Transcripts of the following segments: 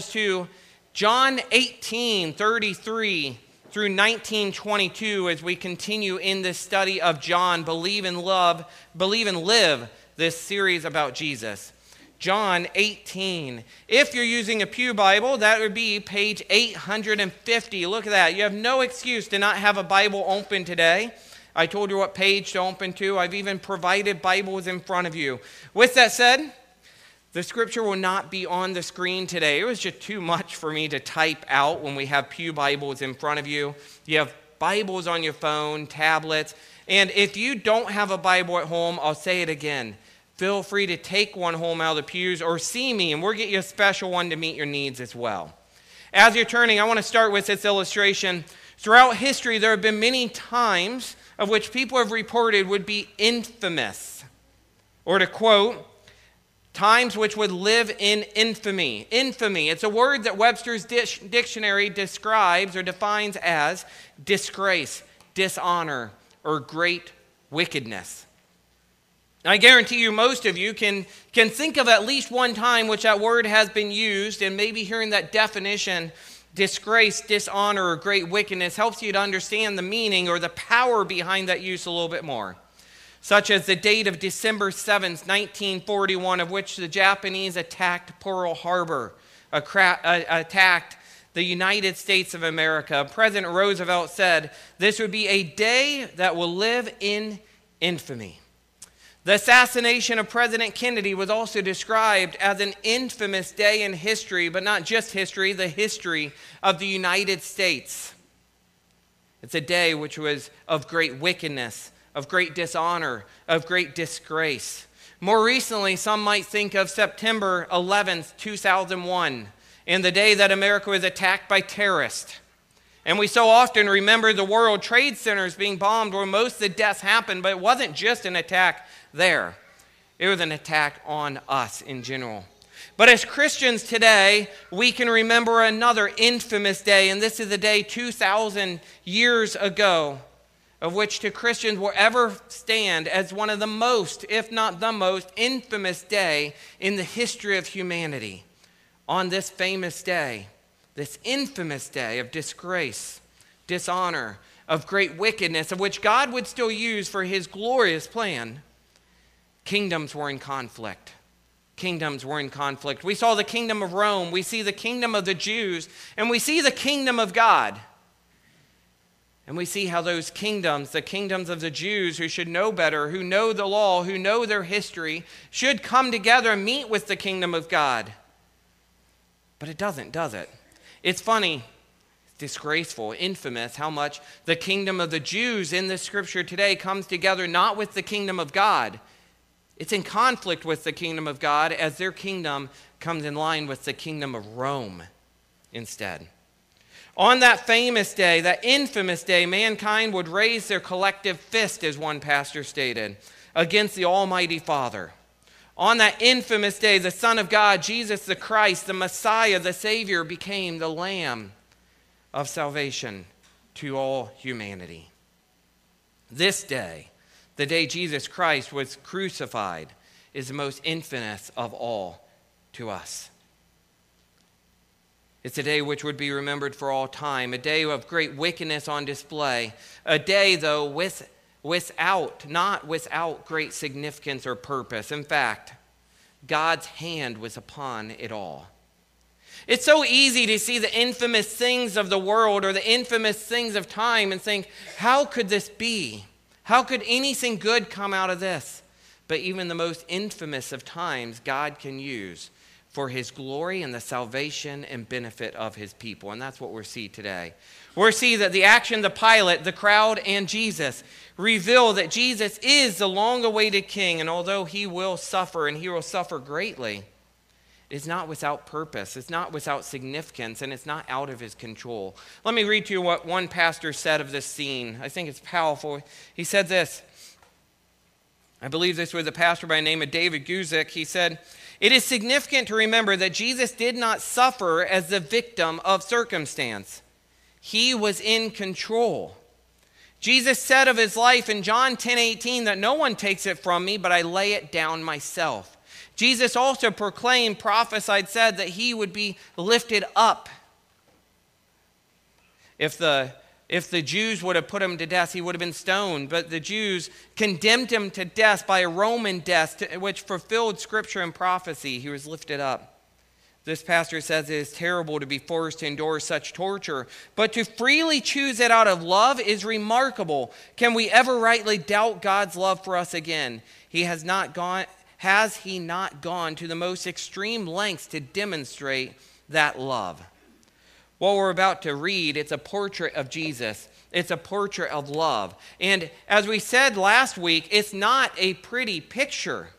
to John 18 33 through 1922 as we continue in this study of John, Believe and Love, Believe and Live, this series about Jesus. John 18. If you're using a Pew Bible, that would be page 850. Look at that. You have no excuse to not have a Bible open today. I told you what page to open to. I've even provided Bibles in front of you. With that said, the scripture will not be on the screen today. It was just too much for me to type out when we have Pew Bibles in front of you. You have Bibles on your phone, tablets. And if you don't have a Bible at home, I'll say it again. Feel free to take one home out of the pews or see me, and we'll get you a special one to meet your needs as well. As you're turning, I want to start with this illustration. Throughout history, there have been many times of which people have reported would be infamous. Or to quote, times which would live in infamy. Infamy, it's a word that Webster's dictionary describes or defines as disgrace, dishonor, or great wickedness. I guarantee you, most of you can, can think of at least one time which that word has been used, and maybe hearing that definition, disgrace, dishonor, or great wickedness, helps you to understand the meaning or the power behind that use a little bit more such as the date of December 7, 1941, of which the Japanese attacked Pearl Harbor, uh, attacked the United States of America. President Roosevelt said, This would be a day that will live in infamy. The assassination of President Kennedy was also described as an infamous day in history, but not just history, the history of the United States. It's a day which was of great wickedness of great dishonor, of great disgrace. More recently, some might think of September 11th, 2001, and the day that America was attacked by terrorists. And we so often remember the World Trade Centers being bombed where most of the deaths happened, but it wasn't just an attack there, it was an attack on us in general. But as Christians today, we can remember another infamous day, and this is the day 2,000 years ago of which to Christians will ever stand as one of the most, if not the most, infamous day in the history of humanity. On this famous day, this infamous day of disgrace, dishonor, of great wickedness, of which God would still use for his glorious plan, kingdoms were in conflict. Kingdoms were in conflict. We saw the kingdom of Rome, we see the kingdom of the Jews, and we see the kingdom of God. And we see how those kingdoms, the kingdoms of the Jews who should know better, who know the law, who know their history, should come together and meet with the kingdom of God. But it doesn't, does it? It's funny, disgraceful, infamous how much the kingdom of the Jews in this scripture today comes together not with the kingdom of God. It's in conflict with the kingdom of God as their kingdom comes in line with the kingdom of Rome instead. On that famous day, that infamous day, mankind would raise their collective fist, as one pastor stated, against the Almighty Father. On that infamous day, the Son of God, Jesus the Christ, the Messiah, the Savior, became the Lamb of salvation to all humanity. This day, the day Jesus Christ was crucified, is the most infamous of all to us. It's a day which would be remembered for all time, a day of great wickedness on display, a day, though, with, without, not without great significance or purpose. In fact, God's hand was upon it all. It's so easy to see the infamous things of the world or the infamous things of time and think, how could this be? How could anything good come out of this? But even the most infamous of times, God can use for his glory and the salvation and benefit of his people. And that's what we're see today. We're see that the action, the Pilate, the crowd, and Jesus reveal that Jesus is the long awaited king. And although he will suffer and he will suffer greatly, it's not without purpose, it's not without significance, and it's not out of his control. Let me read to you what one pastor said of this scene. I think it's powerful. He said this. I believe this was a pastor by the name of David Guzik. He said, it is significant to remember that Jesus did not suffer as the victim of circumstance, he was in control. Jesus said of his life in John 10 18 that no one takes it from me, but I lay it down myself. Jesus also proclaimed, prophesied, said that he would be lifted up. If the, if the Jews would have put him to death, he would have been stoned. But the Jews condemned him to death by a Roman death, which fulfilled scripture and prophecy. He was lifted up. This pastor says it is terrible to be forced to endure such torture, but to freely choose it out of love is remarkable. Can we ever rightly doubt God's love for us again? He has not gone has he not gone to the most extreme lengths to demonstrate that love? What we're about to read, it's a portrait of Jesus. It's a portrait of love. And as we said last week, it's not a pretty picture.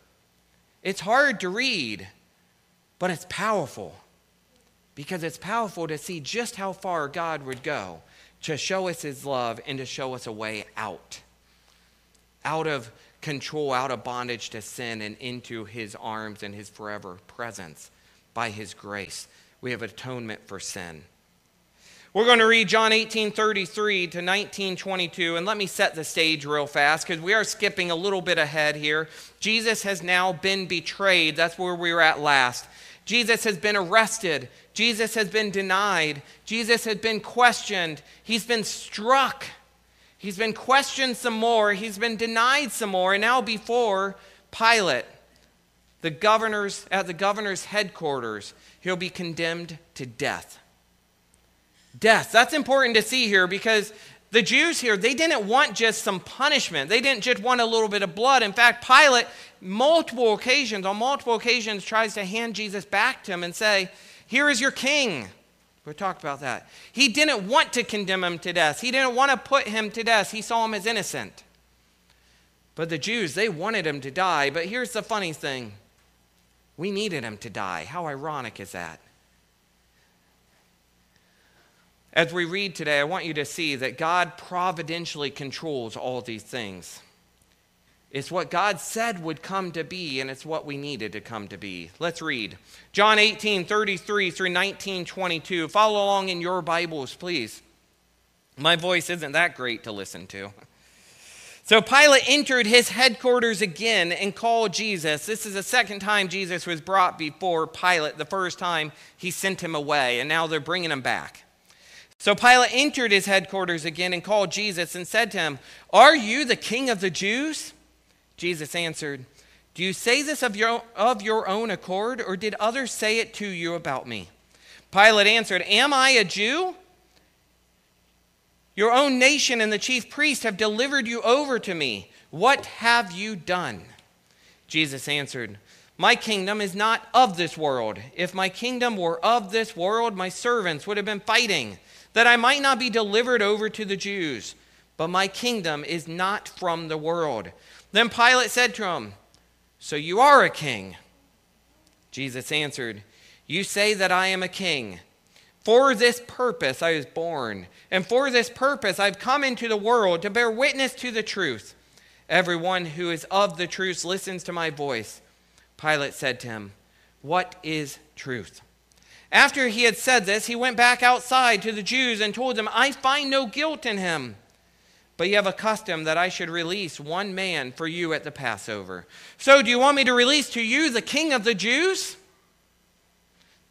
It's hard to read. But it's powerful because it's powerful to see just how far God would go to show us his love and to show us a way out. Out of control, out of bondage to sin, and into his arms and his forever presence by his grace. We have atonement for sin. We're going to read John 18 33 to 19:22 And let me set the stage real fast because we are skipping a little bit ahead here. Jesus has now been betrayed. That's where we were at last. Jesus has been arrested. Jesus has been denied. Jesus has been questioned. He's been struck. He's been questioned some more. He's been denied some more. And now before Pilate, the governor's, at the governor's headquarters, he'll be condemned to death. Death. That's important to see here because the Jews here, they didn't want just some punishment. They didn't just want a little bit of blood. In fact, Pilate, multiple occasions, on multiple occasions, tries to hand Jesus back to him and say, Here is your king. We talked about that. He didn't want to condemn him to death. He didn't want to put him to death. He saw him as innocent. But the Jews, they wanted him to die. But here's the funny thing we needed him to die. How ironic is that? As we read today, I want you to see that God providentially controls all these things. It's what God said would come to be, and it's what we needed to come to be. Let's read John 18, 33 through 19, 22. Follow along in your Bibles, please. My voice isn't that great to listen to. So Pilate entered his headquarters again and called Jesus. This is the second time Jesus was brought before Pilate. The first time he sent him away, and now they're bringing him back. So Pilate entered his headquarters again and called Jesus and said to him, Are you the king of the Jews? Jesus answered, Do you say this of your, of your own accord, or did others say it to you about me? Pilate answered, Am I a Jew? Your own nation and the chief priest have delivered you over to me. What have you done? Jesus answered, My kingdom is not of this world. If my kingdom were of this world, my servants would have been fighting that I might not be delivered over to the Jews. But my kingdom is not from the world. Then Pilate said to him, So you are a king? Jesus answered, You say that I am a king. For this purpose I was born, and for this purpose I've come into the world to bear witness to the truth. Everyone who is of the truth listens to my voice. Pilate said to him, What is truth? After he had said this, he went back outside to the Jews and told them, I find no guilt in him. But you have a custom that I should release one man for you at the Passover. So do you want me to release to you the king of the Jews?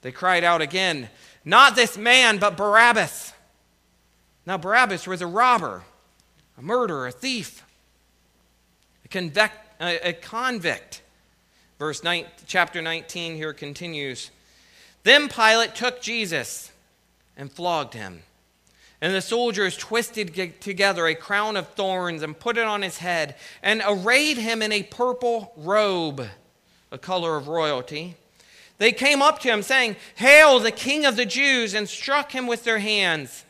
They cried out again, Not this man, but Barabbas. Now, Barabbas was a robber, a murderer, a thief, a, convict. A, convict. Verse 9, chapter 19 here continues. Then Pilate took Jesus and flogged him. And the soldiers twisted together a crown of thorns and put it on his head and arrayed him in a purple robe, a color of royalty. They came up to him, saying, Hail, the King of the Jews, and struck him with their hands.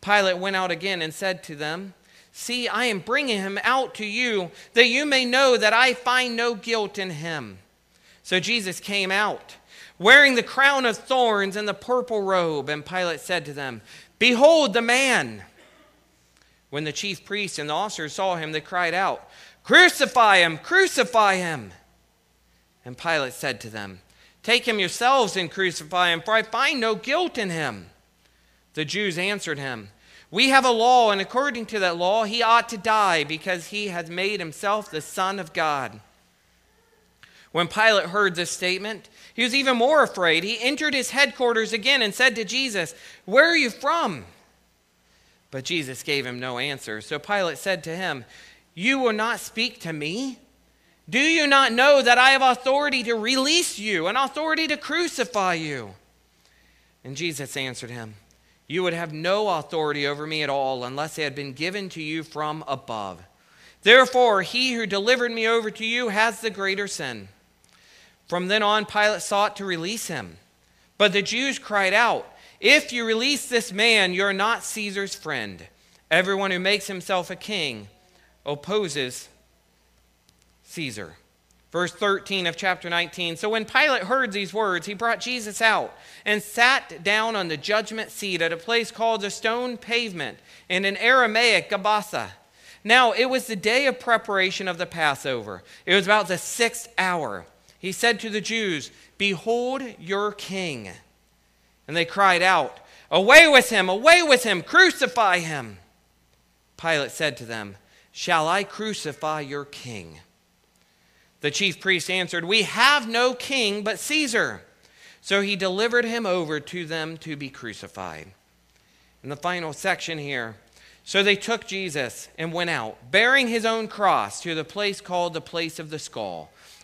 Pilate went out again and said to them, See, I am bringing him out to you, that you may know that I find no guilt in him. So Jesus came out wearing the crown of thorns and the purple robe. And Pilate said to them, Behold the man. When the chief priests and the officers saw him, they cried out, Crucify him! Crucify him! And Pilate said to them, Take him yourselves and crucify him, for I find no guilt in him. The Jews answered him, We have a law, and according to that law, he ought to die because he has made himself the Son of God. When Pilate heard this statement, he was even more afraid. He entered his headquarters again and said to Jesus, Where are you from? But Jesus gave him no answer. So Pilate said to him, You will not speak to me? Do you not know that I have authority to release you and authority to crucify you? And Jesus answered him, You would have no authority over me at all unless it had been given to you from above. Therefore, he who delivered me over to you has the greater sin. From then on, Pilate sought to release him. But the Jews cried out, If you release this man, you're not Caesar's friend. Everyone who makes himself a king opposes Caesar. Verse 13 of chapter 19. So when Pilate heard these words, he brought Jesus out and sat down on the judgment seat at a place called the stone pavement, in an Aramaic Gabbatha. Now it was the day of preparation of the Passover. It was about the sixth hour he said to the Jews, Behold your king. And they cried out, Away with him, away with him, crucify him. Pilate said to them, Shall I crucify your king? The chief priests answered, We have no king but Caesar. So he delivered him over to them to be crucified. In the final section here, so they took Jesus and went out, bearing his own cross to the place called the place of the skull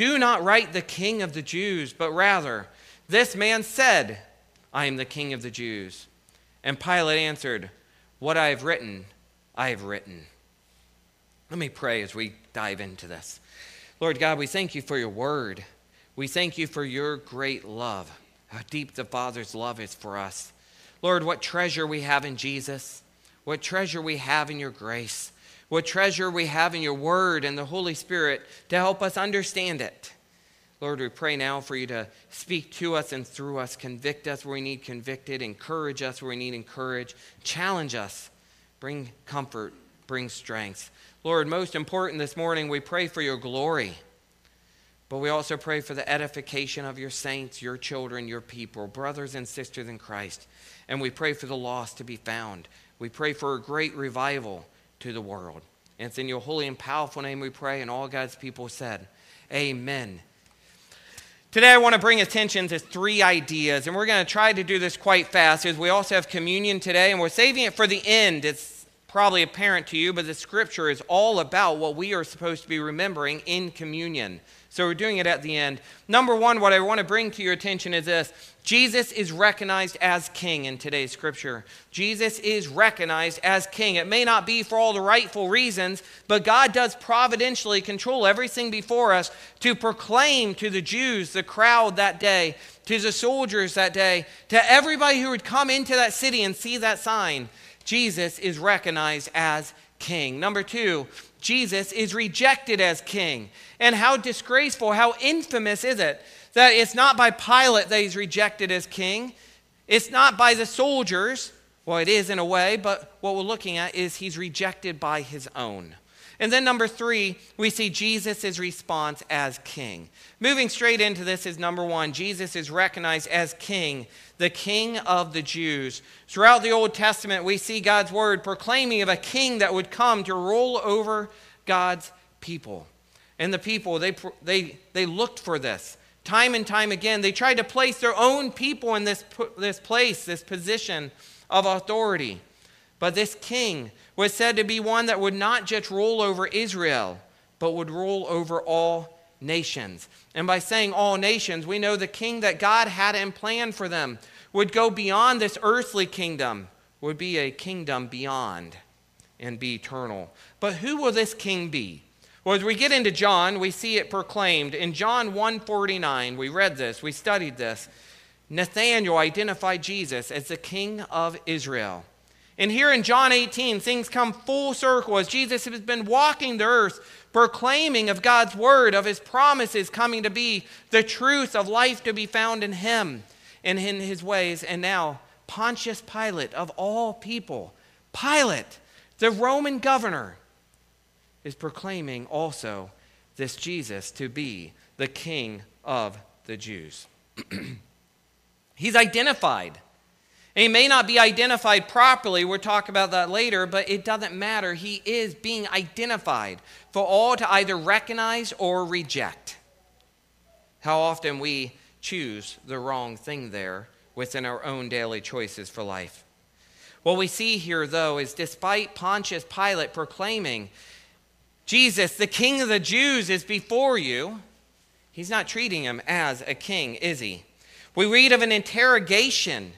do not write the king of the Jews, but rather, this man said, I am the king of the Jews. And Pilate answered, What I have written, I have written. Let me pray as we dive into this. Lord God, we thank you for your word. We thank you for your great love, how deep the Father's love is for us. Lord, what treasure we have in Jesus, what treasure we have in your grace what treasure we have in your word and the Holy Spirit to help us understand it. Lord, we pray now for you to speak to us and through us, convict us where we need convicted, encourage us where we need encouraged, challenge us, bring comfort, bring strength. Lord, most important this morning, we pray for your glory. But we also pray for the edification of your saints, your children, your people, brothers and sisters in Christ. And we pray for the lost to be found. We pray for a great revival to the world. And it's in your holy and powerful name we pray, and all God's people said, Amen. Today, I want to bring attention to three ideas, and we're going to try to do this quite fast as we also have communion today, and we're saving it for the end. It's probably apparent to you, but the scripture is all about what we are supposed to be remembering in communion. So we're doing it at the end. Number one, what I want to bring to your attention is this Jesus is recognized as king in today's scripture. Jesus is recognized as king. It may not be for all the rightful reasons, but God does providentially control everything before us to proclaim to the Jews, the crowd that day, to the soldiers that day, to everybody who would come into that city and see that sign. Jesus is recognized as king. Number two, Jesus is rejected as king. And how disgraceful, how infamous is it that it's not by Pilate that he's rejected as king? It's not by the soldiers. Well, it is in a way, but what we're looking at is he's rejected by his own. And then number three, we see Jesus' response as king. Moving straight into this is number one Jesus is recognized as king, the king of the Jews. Throughout the Old Testament, we see God's word proclaiming of a king that would come to rule over God's people. And the people, they, they, they looked for this. Time and time again, they tried to place their own people in this, this place, this position of authority. But this king was said to be one that would not just rule over Israel, but would rule over all nations. And by saying all nations, we know the king that God had in plan for them would go beyond this earthly kingdom, would be a kingdom beyond and be eternal. But who will this king be? Well, as we get into John, we see it proclaimed. In John 1:49, we read this, we studied this. Nathanael identified Jesus as the king of Israel. And here in John 18, things come full circle as Jesus has been walking the earth, proclaiming of God's word, of his promises coming to be the truth of life to be found in him and in his ways. And now, Pontius Pilate, of all people, Pilate, the Roman governor, is proclaiming also this Jesus to be the king of the Jews. He's identified. And he may not be identified properly. We'll talk about that later, but it doesn't matter. He is being identified for all to either recognize or reject. How often we choose the wrong thing there within our own daily choices for life. What we see here, though, is despite Pontius Pilate proclaiming, Jesus, the King of the Jews, is before you, he's not treating him as a king, is he? We read of an interrogation.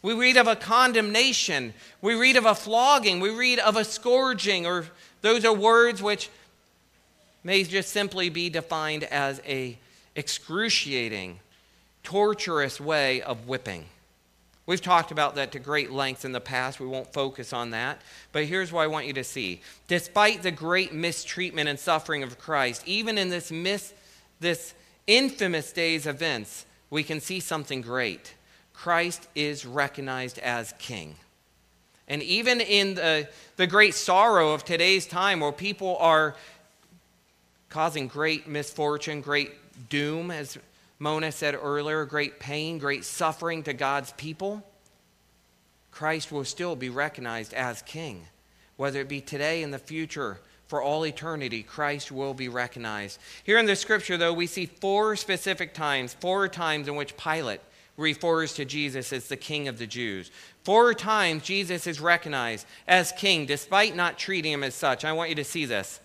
We read of a condemnation. We read of a flogging. We read of a scourging, or those are words which may just simply be defined as a excruciating, torturous way of whipping. We've talked about that to great length in the past. We won't focus on that. But here's what I want you to see. Despite the great mistreatment and suffering of Christ, even in this, mis- this infamous day's events, we can see something great. Christ is recognized as king. And even in the, the great sorrow of today's time, where people are causing great misfortune, great doom, as Mona said earlier, great pain, great suffering to God's people, Christ will still be recognized as King. Whether it be today in the future, for all eternity, Christ will be recognized. Here in the scripture, though, we see four specific times, four times in which Pilate refers to Jesus as the King of the Jews. Four times Jesus is recognized as King, despite not treating him as such. I want you to see this.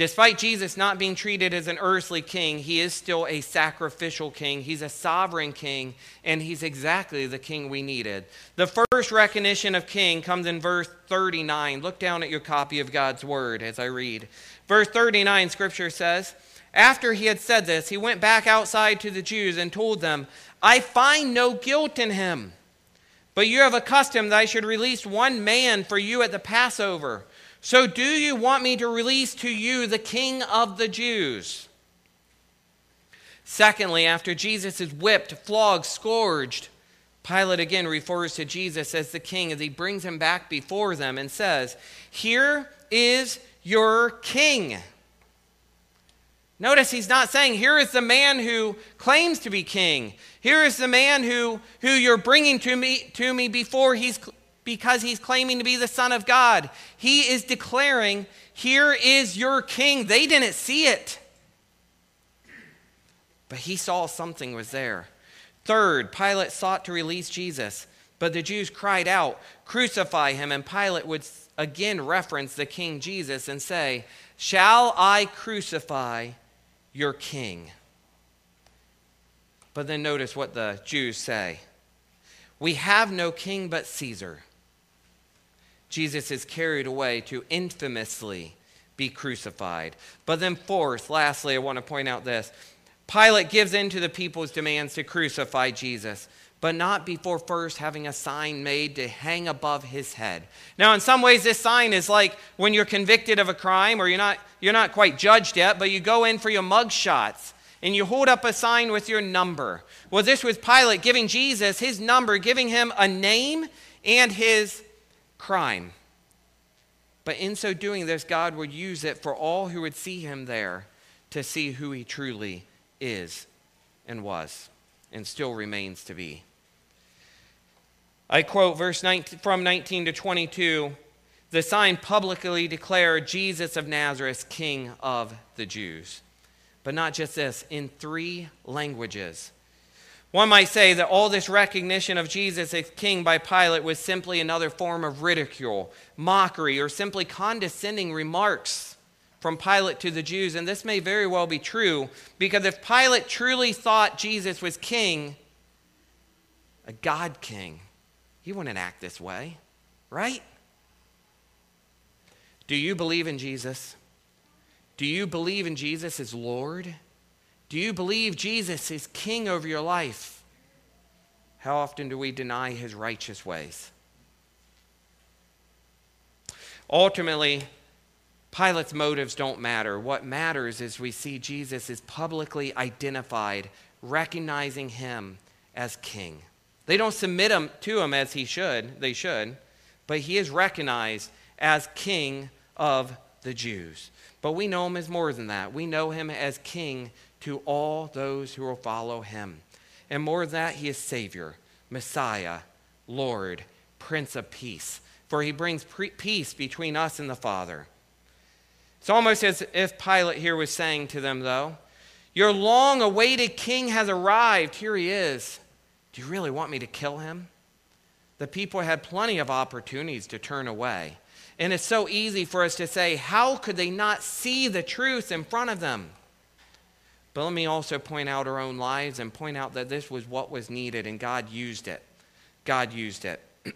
Despite Jesus not being treated as an earthly king, he is still a sacrificial king. He's a sovereign king, and he's exactly the king we needed. The first recognition of king comes in verse 39. Look down at your copy of God's word as I read. Verse 39, scripture says, After he had said this, he went back outside to the Jews and told them, I find no guilt in him. But you have a custom that I should release one man for you at the Passover. So, do you want me to release to you the king of the Jews? Secondly, after Jesus is whipped, flogged, scourged, Pilate again refers to Jesus as the king as he brings him back before them and says, Here is your king. Notice he's not saying, Here is the man who claims to be king. Here is the man who, who you're bringing to me, to me before he's because he's claiming to be the Son of God. He is declaring, Here is your king. They didn't see it, but he saw something was there. Third, Pilate sought to release Jesus, but the Jews cried out, Crucify him. And Pilate would again reference the King Jesus and say, Shall I crucify your king? But then notice what the Jews say. We have no king but Caesar. Jesus is carried away to infamously be crucified. But then, fourth, lastly, I want to point out this Pilate gives in to the people's demands to crucify Jesus, but not before first having a sign made to hang above his head. Now, in some ways, this sign is like when you're convicted of a crime or you're not, you're not quite judged yet, but you go in for your mug shots and you hold up a sign with your number. Well, this was Pilate giving Jesus his number, giving him a name and his crime. But in so doing this, God would use it for all who would see him there to see who he truly is and was and still remains to be. I quote verse 19, from 19 to 22 the sign publicly declared Jesus of Nazareth, King of the Jews. But not just this, in three languages one might say that all this recognition of Jesus as king by Pilate was simply another form of ridicule, mockery, or simply condescending remarks from Pilate to the Jews. And this may very well be true because if Pilate truly thought Jesus was king, a God king, he wouldn't act this way, right? Do you believe in Jesus? Do you believe in Jesus as Lord? Do you believe Jesus is king over your life? How often do we deny his righteous ways? Ultimately, Pilate's motives don't matter. What matters is we see Jesus is publicly identified, recognizing him as king. They don't submit him to him as he should, they should, but he is recognized as king of the Jews. But we know him as more than that. We know him as king to all those who will follow him. And more than that, he is Savior, Messiah, Lord, Prince of Peace. For he brings peace between us and the Father. It's almost as if Pilate here was saying to them, though, Your long awaited king has arrived. Here he is. Do you really want me to kill him? The people had plenty of opportunities to turn away. And it's so easy for us to say, How could they not see the truth in front of them? But let me also point out our own lives and point out that this was what was needed, and God used it. God used it.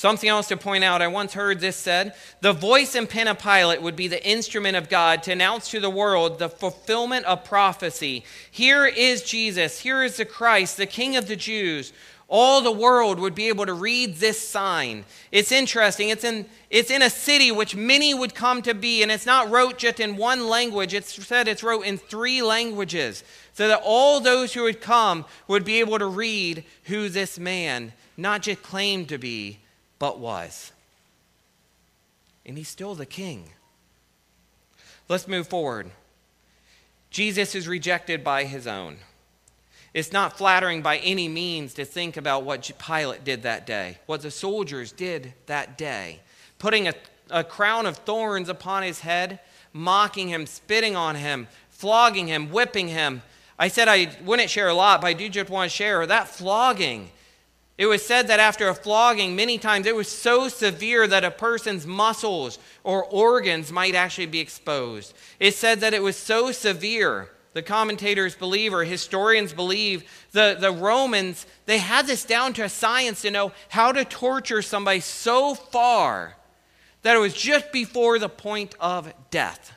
Something else to point out I once heard this said the voice in pen of Pilate would be the instrument of God to announce to the world the fulfillment of prophecy. Here is Jesus, here is the Christ, the King of the Jews. All the world would be able to read this sign. It's interesting. It's in, it's in a city which many would come to be, and it's not wrote just in one language. It's said it's wrote in three languages, so that all those who would come would be able to read who this man not just claimed to be, but was. And he's still the king. Let's move forward. Jesus is rejected by his own. It's not flattering by any means to think about what Pilate did that day, what the soldiers did that day, putting a, a crown of thorns upon his head, mocking him, spitting on him, flogging him, whipping him. I said I wouldn't share a lot, but I do just want to share that flogging it was said that after a flogging, many times it was so severe that a person's muscles or organs might actually be exposed. It said that it was so severe. The commentators believe, or historians believe, the, the Romans, they had this down to a science to know how to torture somebody so far that it was just before the point of death.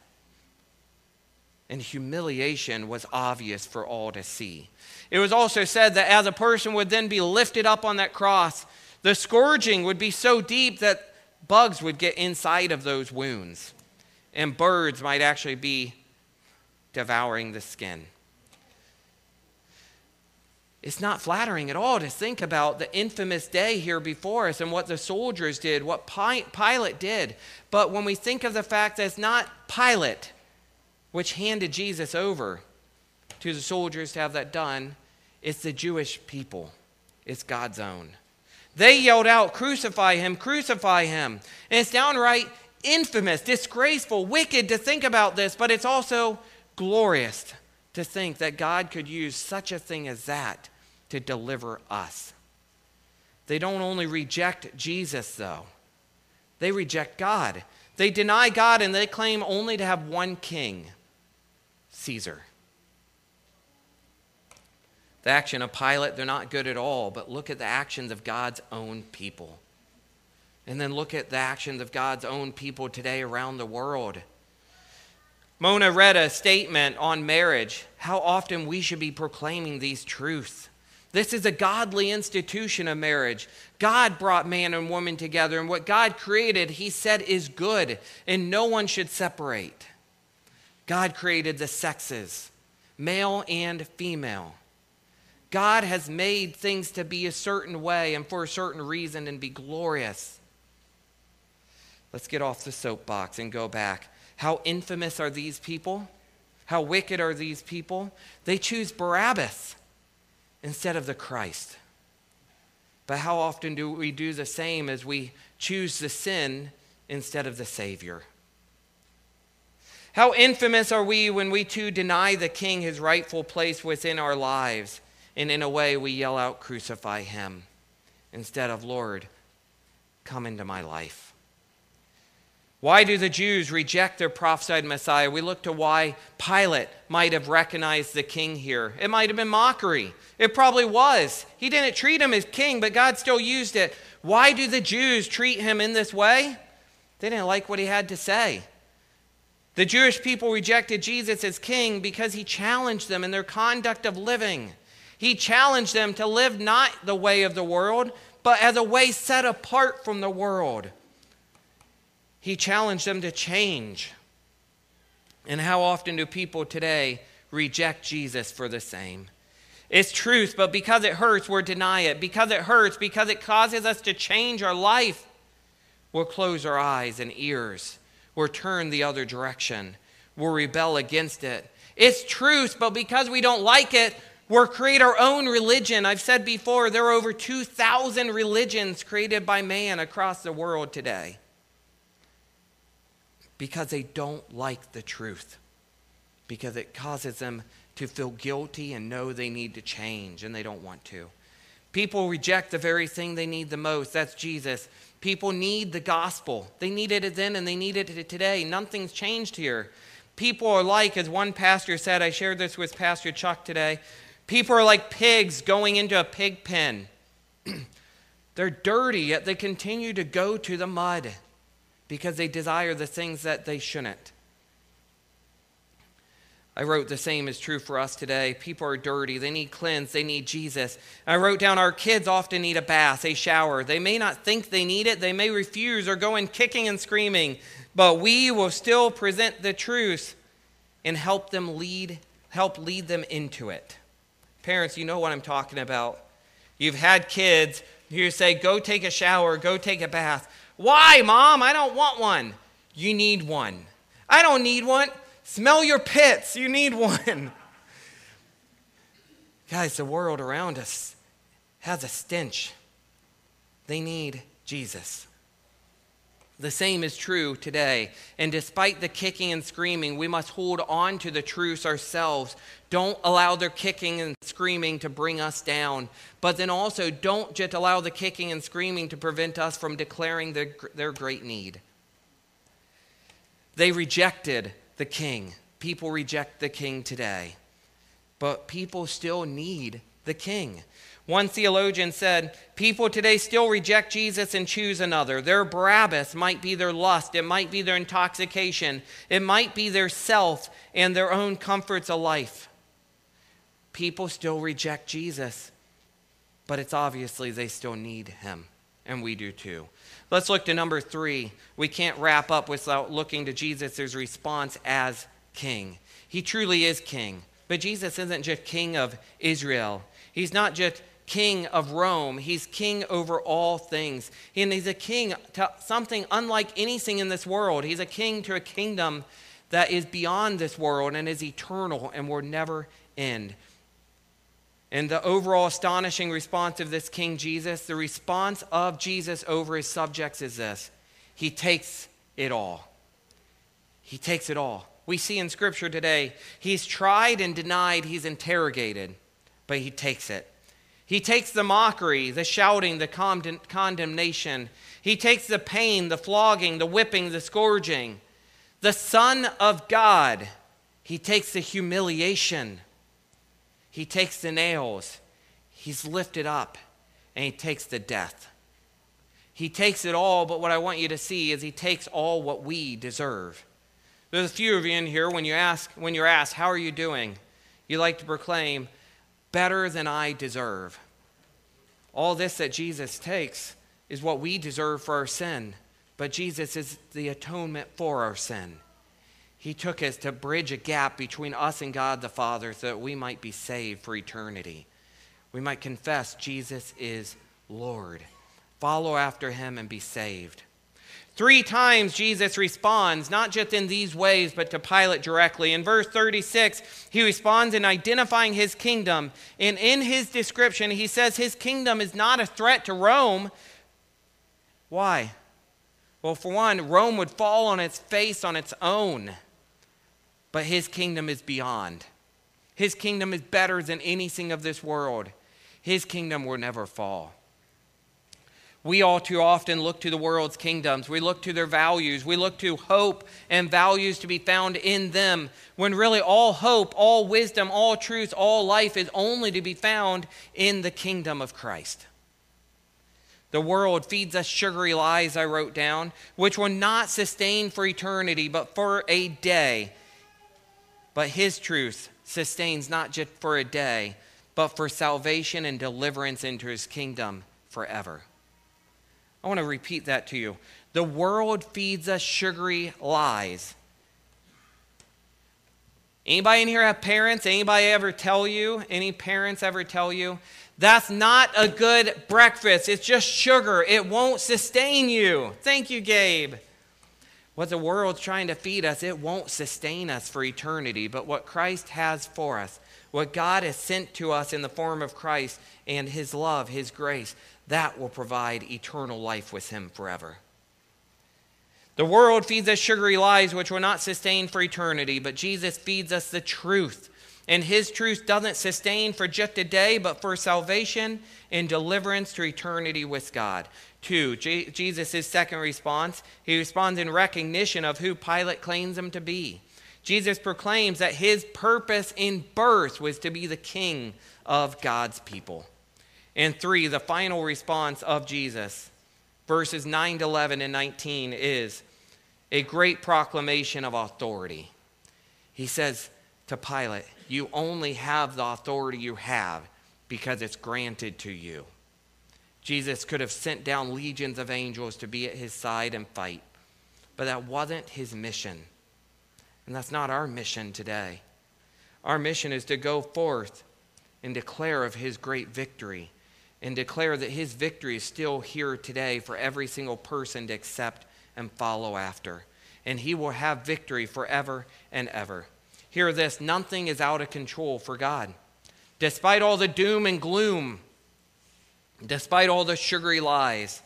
And humiliation was obvious for all to see. It was also said that as a person would then be lifted up on that cross, the scourging would be so deep that bugs would get inside of those wounds, and birds might actually be devouring the skin. It's not flattering at all to think about the infamous day here before us and what the soldiers did, what Pilate did. But when we think of the fact that it's not Pilate which handed Jesus over to the soldiers to have that done, it's the Jewish people, it's God's own. They yelled out, Crucify him, crucify him. And it's downright infamous, disgraceful, wicked to think about this, but it's also glorious to think that God could use such a thing as that to deliver us. They don't only reject Jesus, though, they reject God. They deny God and they claim only to have one king Caesar. The action of Pilate, they're not good at all, but look at the actions of God's own people. And then look at the actions of God's own people today around the world. Mona read a statement on marriage, how often we should be proclaiming these truths. This is a godly institution of marriage. God brought man and woman together, and what God created, He said, is good, and no one should separate. God created the sexes, male and female. God has made things to be a certain way and for a certain reason and be glorious. Let's get off the soapbox and go back. How infamous are these people? How wicked are these people? They choose Barabbas instead of the Christ. But how often do we do the same as we choose the sin instead of the Savior? How infamous are we when we too deny the King his rightful place within our lives and in a way, we yell out, Crucify him, instead of, Lord, come into my life. Why do the Jews reject their prophesied Messiah? We look to why Pilate might have recognized the king here. It might have been mockery. It probably was. He didn't treat him as king, but God still used it. Why do the Jews treat him in this way? They didn't like what he had to say. The Jewish people rejected Jesus as king because he challenged them in their conduct of living. He challenged them to live not the way of the world, but as a way set apart from the world. He challenged them to change. And how often do people today reject Jesus for the same? It's truth, but because it hurts, we'll deny it. Because it hurts, because it causes us to change our life, we'll close our eyes and ears. We'll turn the other direction. We'll rebel against it. It's truth, but because we don't like it, we'll create our own religion. I've said before, there are over 2,000 religions created by man across the world today because they don't like the truth, because it causes them to feel guilty and know they need to change and they don't want to. People reject the very thing they need the most. That's Jesus. People need the gospel. They needed it then and they needed it today. Nothing's changed here. People are like, as one pastor said, I shared this with Pastor Chuck today. People are like pigs going into a pig pen. They're dirty, yet they continue to go to the mud because they desire the things that they shouldn't. I wrote the same is true for us today. People are dirty. They need cleanse. They need Jesus. I wrote down our kids often need a bath, a shower. They may not think they need it. They may refuse or go in kicking and screaming, but we will still present the truth and help them lead, help lead them into it. Parents, you know what I'm talking about. You've had kids, you say, go take a shower, go take a bath. Why, mom? I don't want one. You need one. I don't need one. Smell your pits. You need one. Guys, the world around us has a stench. They need Jesus. The same is true today. And despite the kicking and screaming, we must hold on to the truths ourselves. Don't allow their kicking and screaming to bring us down. But then also, don't just allow the kicking and screaming to prevent us from declaring their, their great need. They rejected the king. People reject the king today, but people still need the king. One theologian said, People today still reject Jesus and choose another. Their Barabbas might be their lust, it might be their intoxication, it might be their self and their own comforts of life. People still reject Jesus, but it's obviously they still need him, and we do too. Let's look to number three. We can't wrap up without looking to Jesus' response as king. He truly is king. But Jesus isn't just king of Israel, he's not just king of Rome. He's king over all things. And he's a king to something unlike anything in this world. He's a king to a kingdom that is beyond this world and is eternal and will never end. And the overall astonishing response of this King Jesus, the response of Jesus over his subjects is this He takes it all. He takes it all. We see in Scripture today, he's tried and denied, he's interrogated, but he takes it. He takes the mockery, the shouting, the condemnation. He takes the pain, the flogging, the whipping, the scourging. The Son of God, he takes the humiliation he takes the nails, he's lifted up, and he takes the death. He takes it all, but what I want you to see is he takes all what we deserve. There's a few of you in here when you ask when you're asked, "How are you doing?" You like to proclaim, "Better than I deserve." All this that Jesus takes is what we deserve for our sin, but Jesus is the atonement for our sin. He took us to bridge a gap between us and God the Father so that we might be saved for eternity. We might confess Jesus is Lord, follow after him, and be saved. Three times Jesus responds, not just in these ways, but to Pilate directly. In verse 36, he responds in identifying his kingdom. And in his description, he says his kingdom is not a threat to Rome. Why? Well, for one, Rome would fall on its face on its own but his kingdom is beyond. His kingdom is better than anything of this world. His kingdom will never fall. We all too often look to the world's kingdoms. We look to their values. We look to hope and values to be found in them, when really all hope, all wisdom, all truth, all life is only to be found in the kingdom of Christ. The world feeds us sugary lies, I wrote down, which will not sustain for eternity, but for a day but his truth sustains not just for a day, but for salvation and deliverance into his kingdom forever. I want to repeat that to you. The world feeds us sugary lies. Anybody in here have parents? Anybody ever tell you? Any parents ever tell you? That's not a good breakfast. It's just sugar. It won't sustain you. Thank you, Gabe. What the world's trying to feed us, it won't sustain us for eternity. But what Christ has for us, what God has sent to us in the form of Christ and His love, His grace, that will provide eternal life with Him forever. The world feeds us sugary lies which will not sustain for eternity, but Jesus feeds us the truth. And his truth doesn't sustain for just a day, but for salvation and deliverance to eternity with God. Two, Jesus' second response, he responds in recognition of who Pilate claims him to be. Jesus proclaims that his purpose in birth was to be the king of God's people. And three, the final response of Jesus verses 9 to 11 and 19 is a great proclamation of authority. He says to Pilate, You only have the authority you have because it's granted to you. Jesus could have sent down legions of angels to be at his side and fight, but that wasn't his mission. And that's not our mission today. Our mission is to go forth and declare of his great victory and declare that his victory is still here today for every single person to accept and follow after. And he will have victory forever and ever. Hear this nothing is out of control for God. Despite all the doom and gloom, despite all the sugary lies,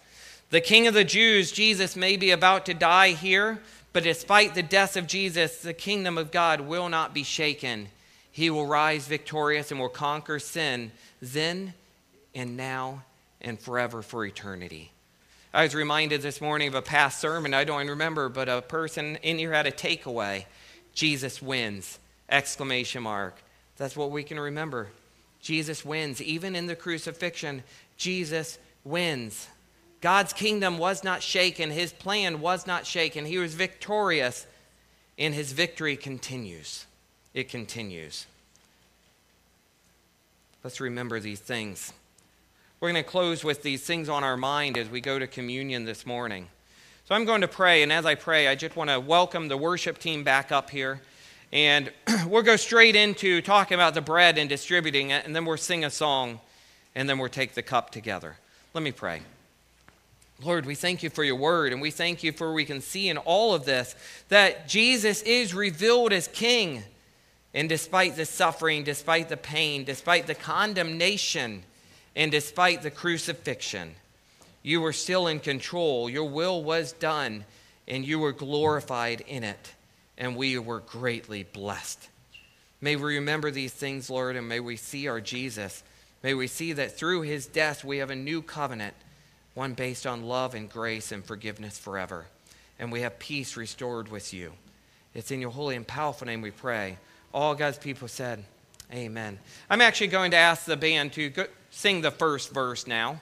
the King of the Jews, Jesus, may be about to die here, but despite the death of Jesus, the kingdom of God will not be shaken. He will rise victorious and will conquer sin then and now and forever for eternity. I was reminded this morning of a past sermon, I don't even remember, but a person in here had a takeaway. Jesus wins! Exclamation mark. That's what we can remember. Jesus wins. Even in the crucifixion, Jesus wins. God's kingdom was not shaken. His plan was not shaken. He was victorious, and his victory continues. It continues. Let's remember these things. We're going to close with these things on our mind as we go to communion this morning. So I'm going to pray, and as I pray, I just want to welcome the worship team back up here. And we'll go straight into talking about the bread and distributing it, and then we'll sing a song, and then we'll take the cup together. Let me pray. Lord, we thank you for your word, and we thank you for we can see in all of this that Jesus is revealed as King. And despite the suffering, despite the pain, despite the condemnation, and despite the crucifixion, you were still in control. Your will was done, and you were glorified in it. And we were greatly blessed. May we remember these things, Lord, and may we see our Jesus. May we see that through his death we have a new covenant, one based on love and grace and forgiveness forever. And we have peace restored with you. It's in your holy and powerful name we pray. All God's people said, Amen. I'm actually going to ask the band to go, sing the first verse now.